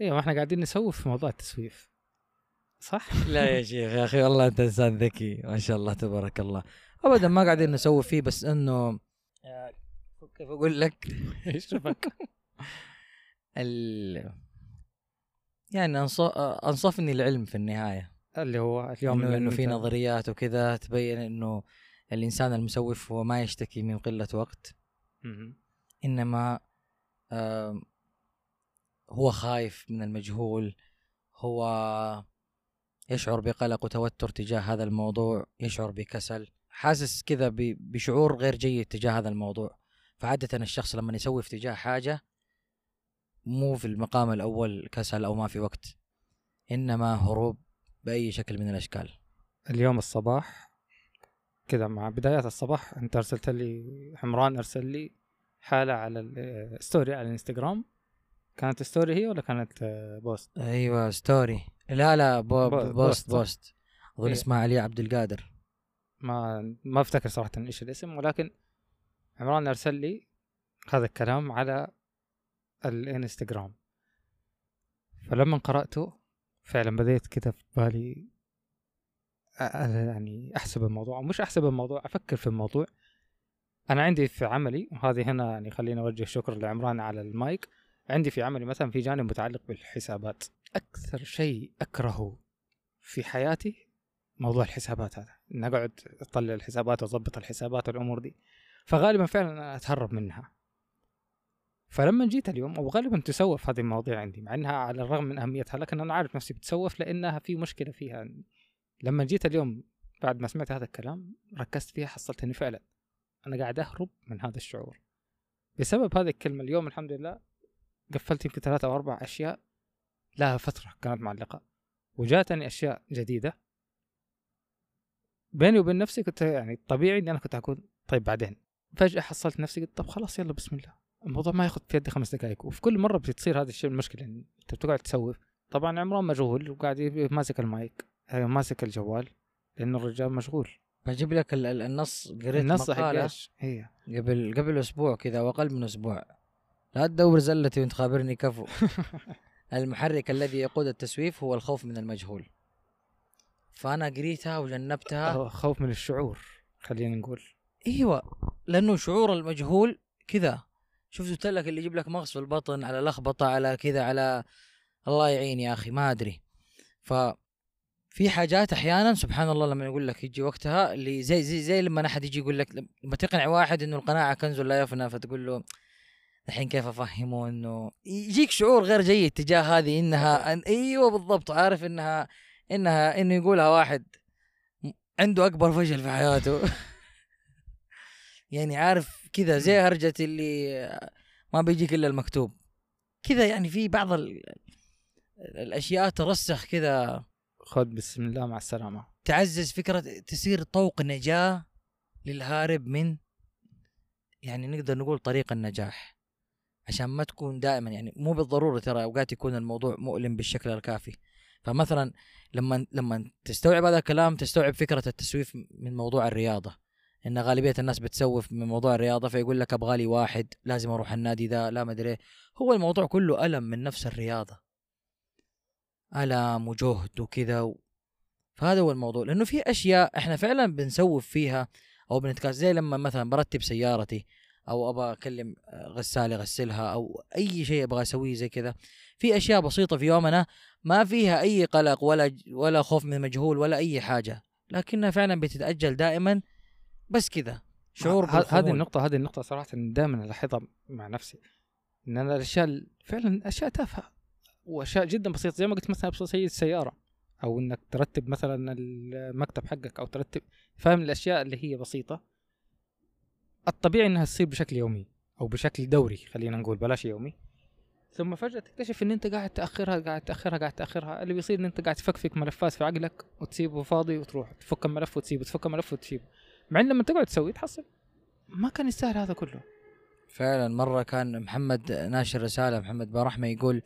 أيوه ما إحنا قاعدين نسوف في موضوع التسويف صح؟ لا يا شيخ يا أخي والله أنت إنسان ذكي ما شاء الله تبارك الله ابدا ما قاعدين نسوي فيه بس إنه كيف أقول لك إيش؟ ال... يعني. أنصفني العلم في النهاية اللي هو اليوم انه في نظريات وكذا تبين إنه الإنسان المسوف هو ما يشتكي من قلة وقت. إنما هو خايف من المجهول هو يشعر بقلق وتوتر تجاه هذا الموضوع يشعر بكسل حاسس كذا بشعور غير جيد تجاه هذا الموضوع. فعادة الشخص لما يسوي في تجاه حاجة مو في المقام الأول كسل أو ما في وقت إنما هروب بأي شكل من الأشكال. اليوم الصباح كذا مع بدايات الصباح أنت أرسلت لي عمران أرسل لي حالة على ال story على الإنستغرام. كانت story هي ولا كانت آه، post؟ أيوة story لا لا po po- post post،؟ post. أظن إيه. اسمها علي عبد القادر. ما ما أفتكر صراحة إيش الاسم ولكن عمران أرسل لي هذا الكلام على الإنستغرام. فلما قرأته فعلا بديت كذا في بالي يعني أحسب الموضوع. مش أحسب الموضوع أفكر في الموضوع. أنا عندي في عملي وهذه هنا يعني خليني أوجه شكر لعمران على المايك. عندي في عملي مثلا في جانب متعلق بالحسابات. أكثر شيء أكرهه في حياتي موضوع الحسابات هذا. إن أقعد أطلع الحسابات وأضبط الحسابات والأمور دي. فغالبا فعلا أنا أتهرب منها. فلما جيت اليوم وغالبا تسوف هذه المواضيع عندي مع إنها على الرغم من أهميتها لكن أنا عارف نفسي بتسوف لأنها في مشكلة فيها. لما جيت اليوم بعد ما سمعت هذا الكلام ركزت فيها حصلت إني فعلا أنا قاعد أهرب من هذا الشعور. بسبب هذه الكلمة اليوم الحمد لله قفلت يمكن ثلاثة أو أربع أشياء لها فترة كانت معلقة وجاتني أشياء جديدة. بيني وبين نفسي كنت يعني طبيعي إني أنا كنت أقول طيب بعدين. فجأة حصلت نفسي قلت طب خلاص يلا بسم الله. الموضوع ما ياخذ في يدي خمس دقائق وفي كل مرة بتصير هذا الشيء المشكلة يعني أنت بتقعد تسوف طبعا عمران مشغول وقاعد ماسك المايك آه، ماسك الجوال لأنه الرجال مشغول. بجيب لك ال- ال- النص قريت النص مقالة؟ هي. قبل قبل أسبوع كذا أو أقل من أسبوع. لا تدور زلتي وانت خابرني كفو. المحرك الذي يقود التسويف هو الخوف من المجهول. فأنا قريتها وجنبتها. خوف من الشعور خلينا نقول. إيوه لأنه شعور المجهول كذا. شفت قلت لك اللي يجيب لك مغص في البطن على لخبطة على كذا على الله يعين يا أخي ما أدري. ف في حاجات أحيانا سبحان الله لما يقول لك يجي وقتها اللي زي زي زي لما أحد يجي يقول لك لما تقنع واحد إنه القناعة كنز لا يفنى فتقول له الحين كيف أفهمه إنه يجيك شعور غير جيد تجاه هذه إنها أن أيوه بالضبط عارف انها انها إنه يقولها واحد عنده أكبر فشل في حياته. يعني عارف كذا زي هرجة اللي ما بيجيك إلا المكتوب. كذا يعني في بعض ال... الأشياء ترسخ كذا. خذ بسم الله مع السلامة. تعزز فكرة تصير طوق نجاة للهارب من يعني نقدر نقول طريق النجاح. عشان ما تكون دائما يعني مو بالضرورة ترى أوقات يكون الموضوع مؤلم بالشكل الكافي. فمثلا لما لما تستوعب هذا الكلام تستوعب فكرة التسويف من موضوع الرياضة. إن غالبية الناس بتسوف من موضوع الرياضة فيقول لك أبغى لي واحد لازم أروح النادي ذا لا ما أدري إيه. هو الموضوع كله ألم من نفس الرياضة. ألم وجهد وكذا و... فهذا هو الموضوع. لأنه في أشياء إحنا فعلا بنسوف فيها أو بنتكاس زي لما مثلا برتب سيارتي. أو أبغى أكلم غسالة اغسلها أو أي شيء أبغى أسويه زي كذا. في أشياء بسيطة في يومنا ما فيها أي قلق ولا ولا خوف من مجهول ولا أي حاجة لكنها فعلا بتتأجل دائما بس كذا. شعور هذه. النقطة هذه النقطة صراحة دائما ألاحظها مع نفسي إن أنا الأشياء ال- فعلا أشياء تافهة وأشياء جدا بسيطة زي ما قلت مثلا أبسط شيء السيارة أو إنك ترتب مثلا المكتب حقك أو ترتب فاهم الأشياء اللي هي بسيطة؟ الطبيعي إنها تصير بشكل يومي أو بشكل دوري خلينا نقول بلاش يومي. ثم فجأة تكتشف إن أنت قاعد تأخرها قاعد تأخرها قاعد تأخرها. اللي بيصير إن أنت قاعد تفكفك ملفات في عقلك وتسيبه فاضي وتروح تفك الملف وتسيبه تفك الملف وتسيبه. مع إن لما تقعد تسوي تحصل. ما كان يستاهل هذا كله. فعلا مرة كان محمد ناشر رسالة محمد برحمة يقول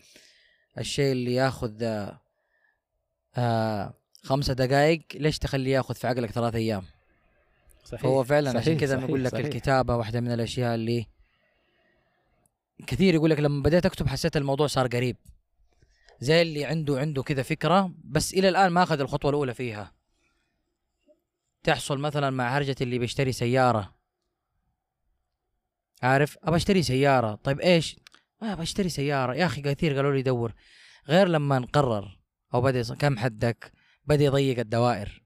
الشيء اللي ياخذ آه، خمسة دقائق ليش تخليه ياخذ في عقلك ثلاث أيام؟ صحيح فهو فعلا عشان صحيح، كذا صحيح، بقول لك صحيح. الكتابة واحدة من الأشياء اللي كثير يقول لك لما بديت أكتب حسيت الموضوع صار قريب. زي اللي عنده عنده كذا فكرة بس إلى الآن ما أخذ الخطوة الأولى فيها. تحصل مثلا مع هرجه اللي بيشتري سيارة. عارف؟ ابى أشتري سيارة. طيب إيش؟ ما ابى أشتري سيارة. يا أخي كثير قالوا لي دور. غير لما نقرر أو بدأ كم حدك؟ بدأ يضيق الدوائر.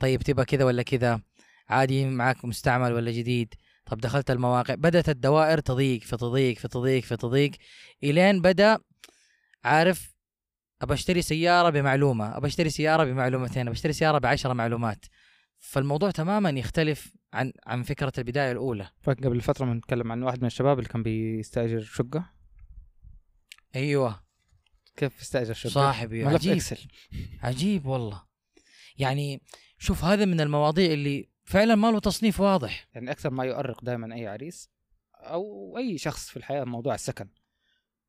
طيب تبغى كذا ولا كذا؟ عادي معك مستعمل ولا جديد؟ طب دخلت المواقع بدأت الدوائر تضيق فتضيق فتضيق فتضيق إلين بدأ عارف أبى أشتري سيارة بمعلومة أبى أشتري سيارة بمعلومتين أبى أشتري سيارة بعشرة معلومات. فالموضوع تماما يختلف عن عن فكرة البداية الأولى. فقبل فترة بنتكلم عن واحد من الشباب اللي كان بيستأجر شقة. أيوه. كيف استأجر شقة؟ صاحبي عجيب. إكسل. عجيب والله. يعني شوف هذا من المواضيع اللي فعلا ما له تصنيف واضح. يعني أكثر ما يؤرق دائما أي عريس أو أي شخص في الحياة موضوع السكن.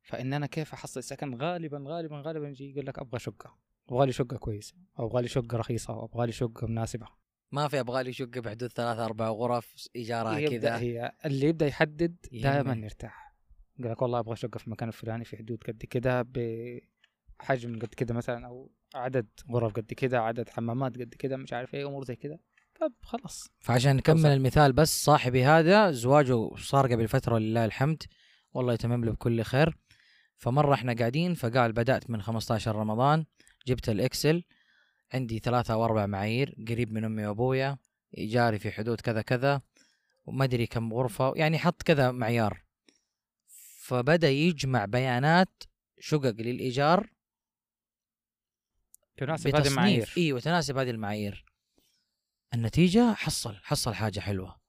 فإن أنا كيف أحصل سكن غالبا غالبا غالبا يجي يقول لك أبغى شقة. أبغى لي شقة كويسة. أو أبغى لي شقة رخيصة. أو أبغى لي شقة مناسبة. ما في أبغى لي شقة بحدود ثلاث أربع غرف إيجارها كذا. هي اللي يبدأ يحدد دائما. يرتاح. يقول لك والله أبغى شقة في المكان الفلاني في حدود قد كده بحجم قد كده مثلا أو عدد غرف قد كده عدد حمامات قد كده مش عارف إيه أمور زي كده طب خلاص. فعشان نكمل. المثال بس صاحبي هذا زواجه صار قبل فترة لله الحمد. والله يتمم له بكل خير. فمرة إحنا قاعدين فقال بدأت من 15 رمضان جبت الإكسل عندي ثلاثة أو أربع معايير قريب من أمي وأبويا إيجاري في حدود كذا كذا وما أدري كم غرفة يعني حط كذا معيار. فبدأ يجمع بيانات شقق للإيجار تناسب هذه المعايير. إيوه تناسب هذه المعايير. النتيجة حصل حصل حاجة حلوة.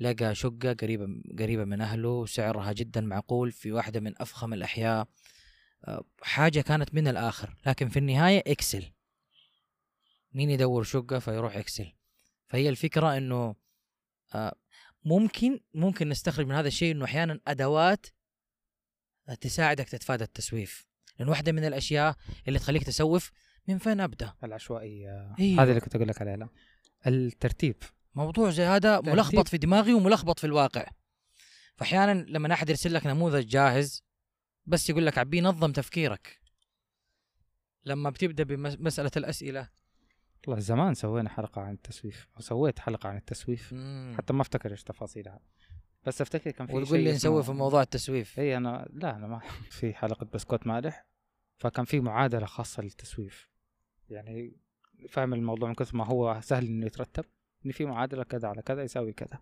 لقى شقة قريبة قريبة من أهله سعرها جدا معقول في واحدة من أفخم الأحياء. آه، حاجة كانت من الآخر لكن في النهاية Excel. مين يدور شقة فيروح Excel. فهي الفكرة إنه آه، ممكن ممكن نستخرج من هذا الشيء إنه أحيانا أدوات تساعدك تتفادى التسويف. لأن واحدة من الأشياء اللي تخليك تسوف من فين أبدأ؟ العشوائية. أيوة. هذه اللي كنت أقول لك عليها. الترتيب. موضوع زي هذا ترتيب. ملخبط في دماغي وملخبط في الواقع. فأحيانا لما أحد يرسل لك نموذج جاهز بس يقول لك عبيه نظم تفكيرك. لما بتبدأ بمسألة الأسئلة. والله زمان سوينا حلقة عن التسويف أو سويت حلقة عن التسويف. حتى ما أفتكر إيش تفاصيلها. بس أفتكر كان في وتقول شيء لي نسوي في موضوع التسويف. إي أنا لا أنا ما في حلقة بسكوت مالح. فكان في معادلة خاصة للتسويف. يعني فاهم الموضوع من كثر ما هو سهل إنه يترتب إن في معادلة كذا على كذا يساوي كذا.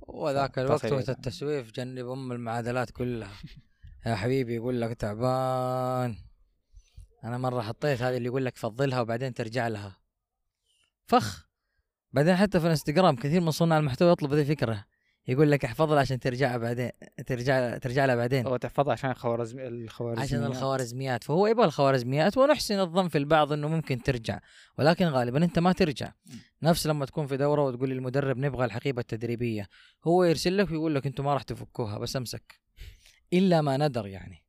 وذاك الوقت. وقت التسويف جنب أم المعادلات كلها. يا حبيبي يقول لك تعبان. أنا مرة حطيت هذه اللي يقول لك فضلها وبعدين ترجع لها. فخ! بعدين حتى في الانستغرام كثير من صناع المحتوى يطلب هذه الفكرة. يقول لك احفظها عشان ترجع بعدين ترجع ترجع لها بعدين. أو تحفظها عشان الخوارزم الخوارزميات. عشان الخوارزميات. فهو يبغى الخوارزميات ونحسن الظن في البعض إنه ممكن ترجع ولكن غالبا أنت ما ترجع. نفس لما تكون في دورة وتقول للمدرب نبغى الحقيبة التدريبية هو يرسل لك ويقول لك أنتم ما راح تفكوها بس أمسك. إلا ما ندر يعني.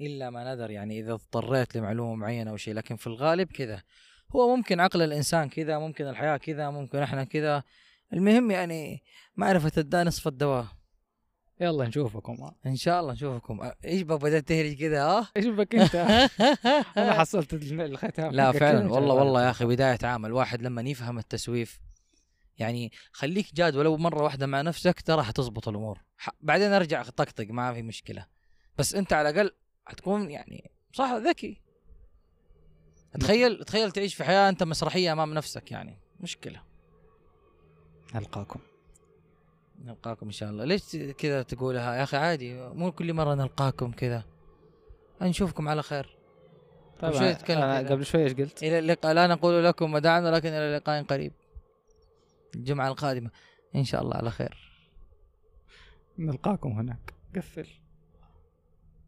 إلا ما ندر يعني إذا اضطريت لمعلومة معينة أو شيء لكن في الغالب كذا. هو ممكن عقل الإنسان كذا ممكن الحياة كذا ممكن إحنا كذا. المهم يعني معرفة الداء نصف الدواء. يلا نشوفكم. إن شاء الله نشوفكم. إيش بك بدأت تهرج كذا ها؟ إيش بك انت أنا حصلت الختام لا فعلا. والله. والله يا أخي بداية عام. الواحد لما يفهم التسويف يعني خليك جاد ولو مرة واحدة مع نفسك ترى حتزبط الأمور. بعدين أرجع طقطق ما في مشكلة. بس أنت على الأقل حتكون يعني صح ذكي. تخيل تخيل تعيش في حياة أنت مسرحية أمام نفسك يعني. مشكلة. نلقاكم. نلقاكم إن شاء الله. ليش كذا تقولها؟ يا أخي عادي مو كل مرة نلقاكم كذا. نشوفكم على خير. طيب شوي كذا. قبل شوي إيش قلت؟ إلى اللقاء. لا نقول لكم وداعا ولكن إلى لقاء قريب. الجمعة القادمة. إن شاء الله على خير. نلقاكم هناك. قفل.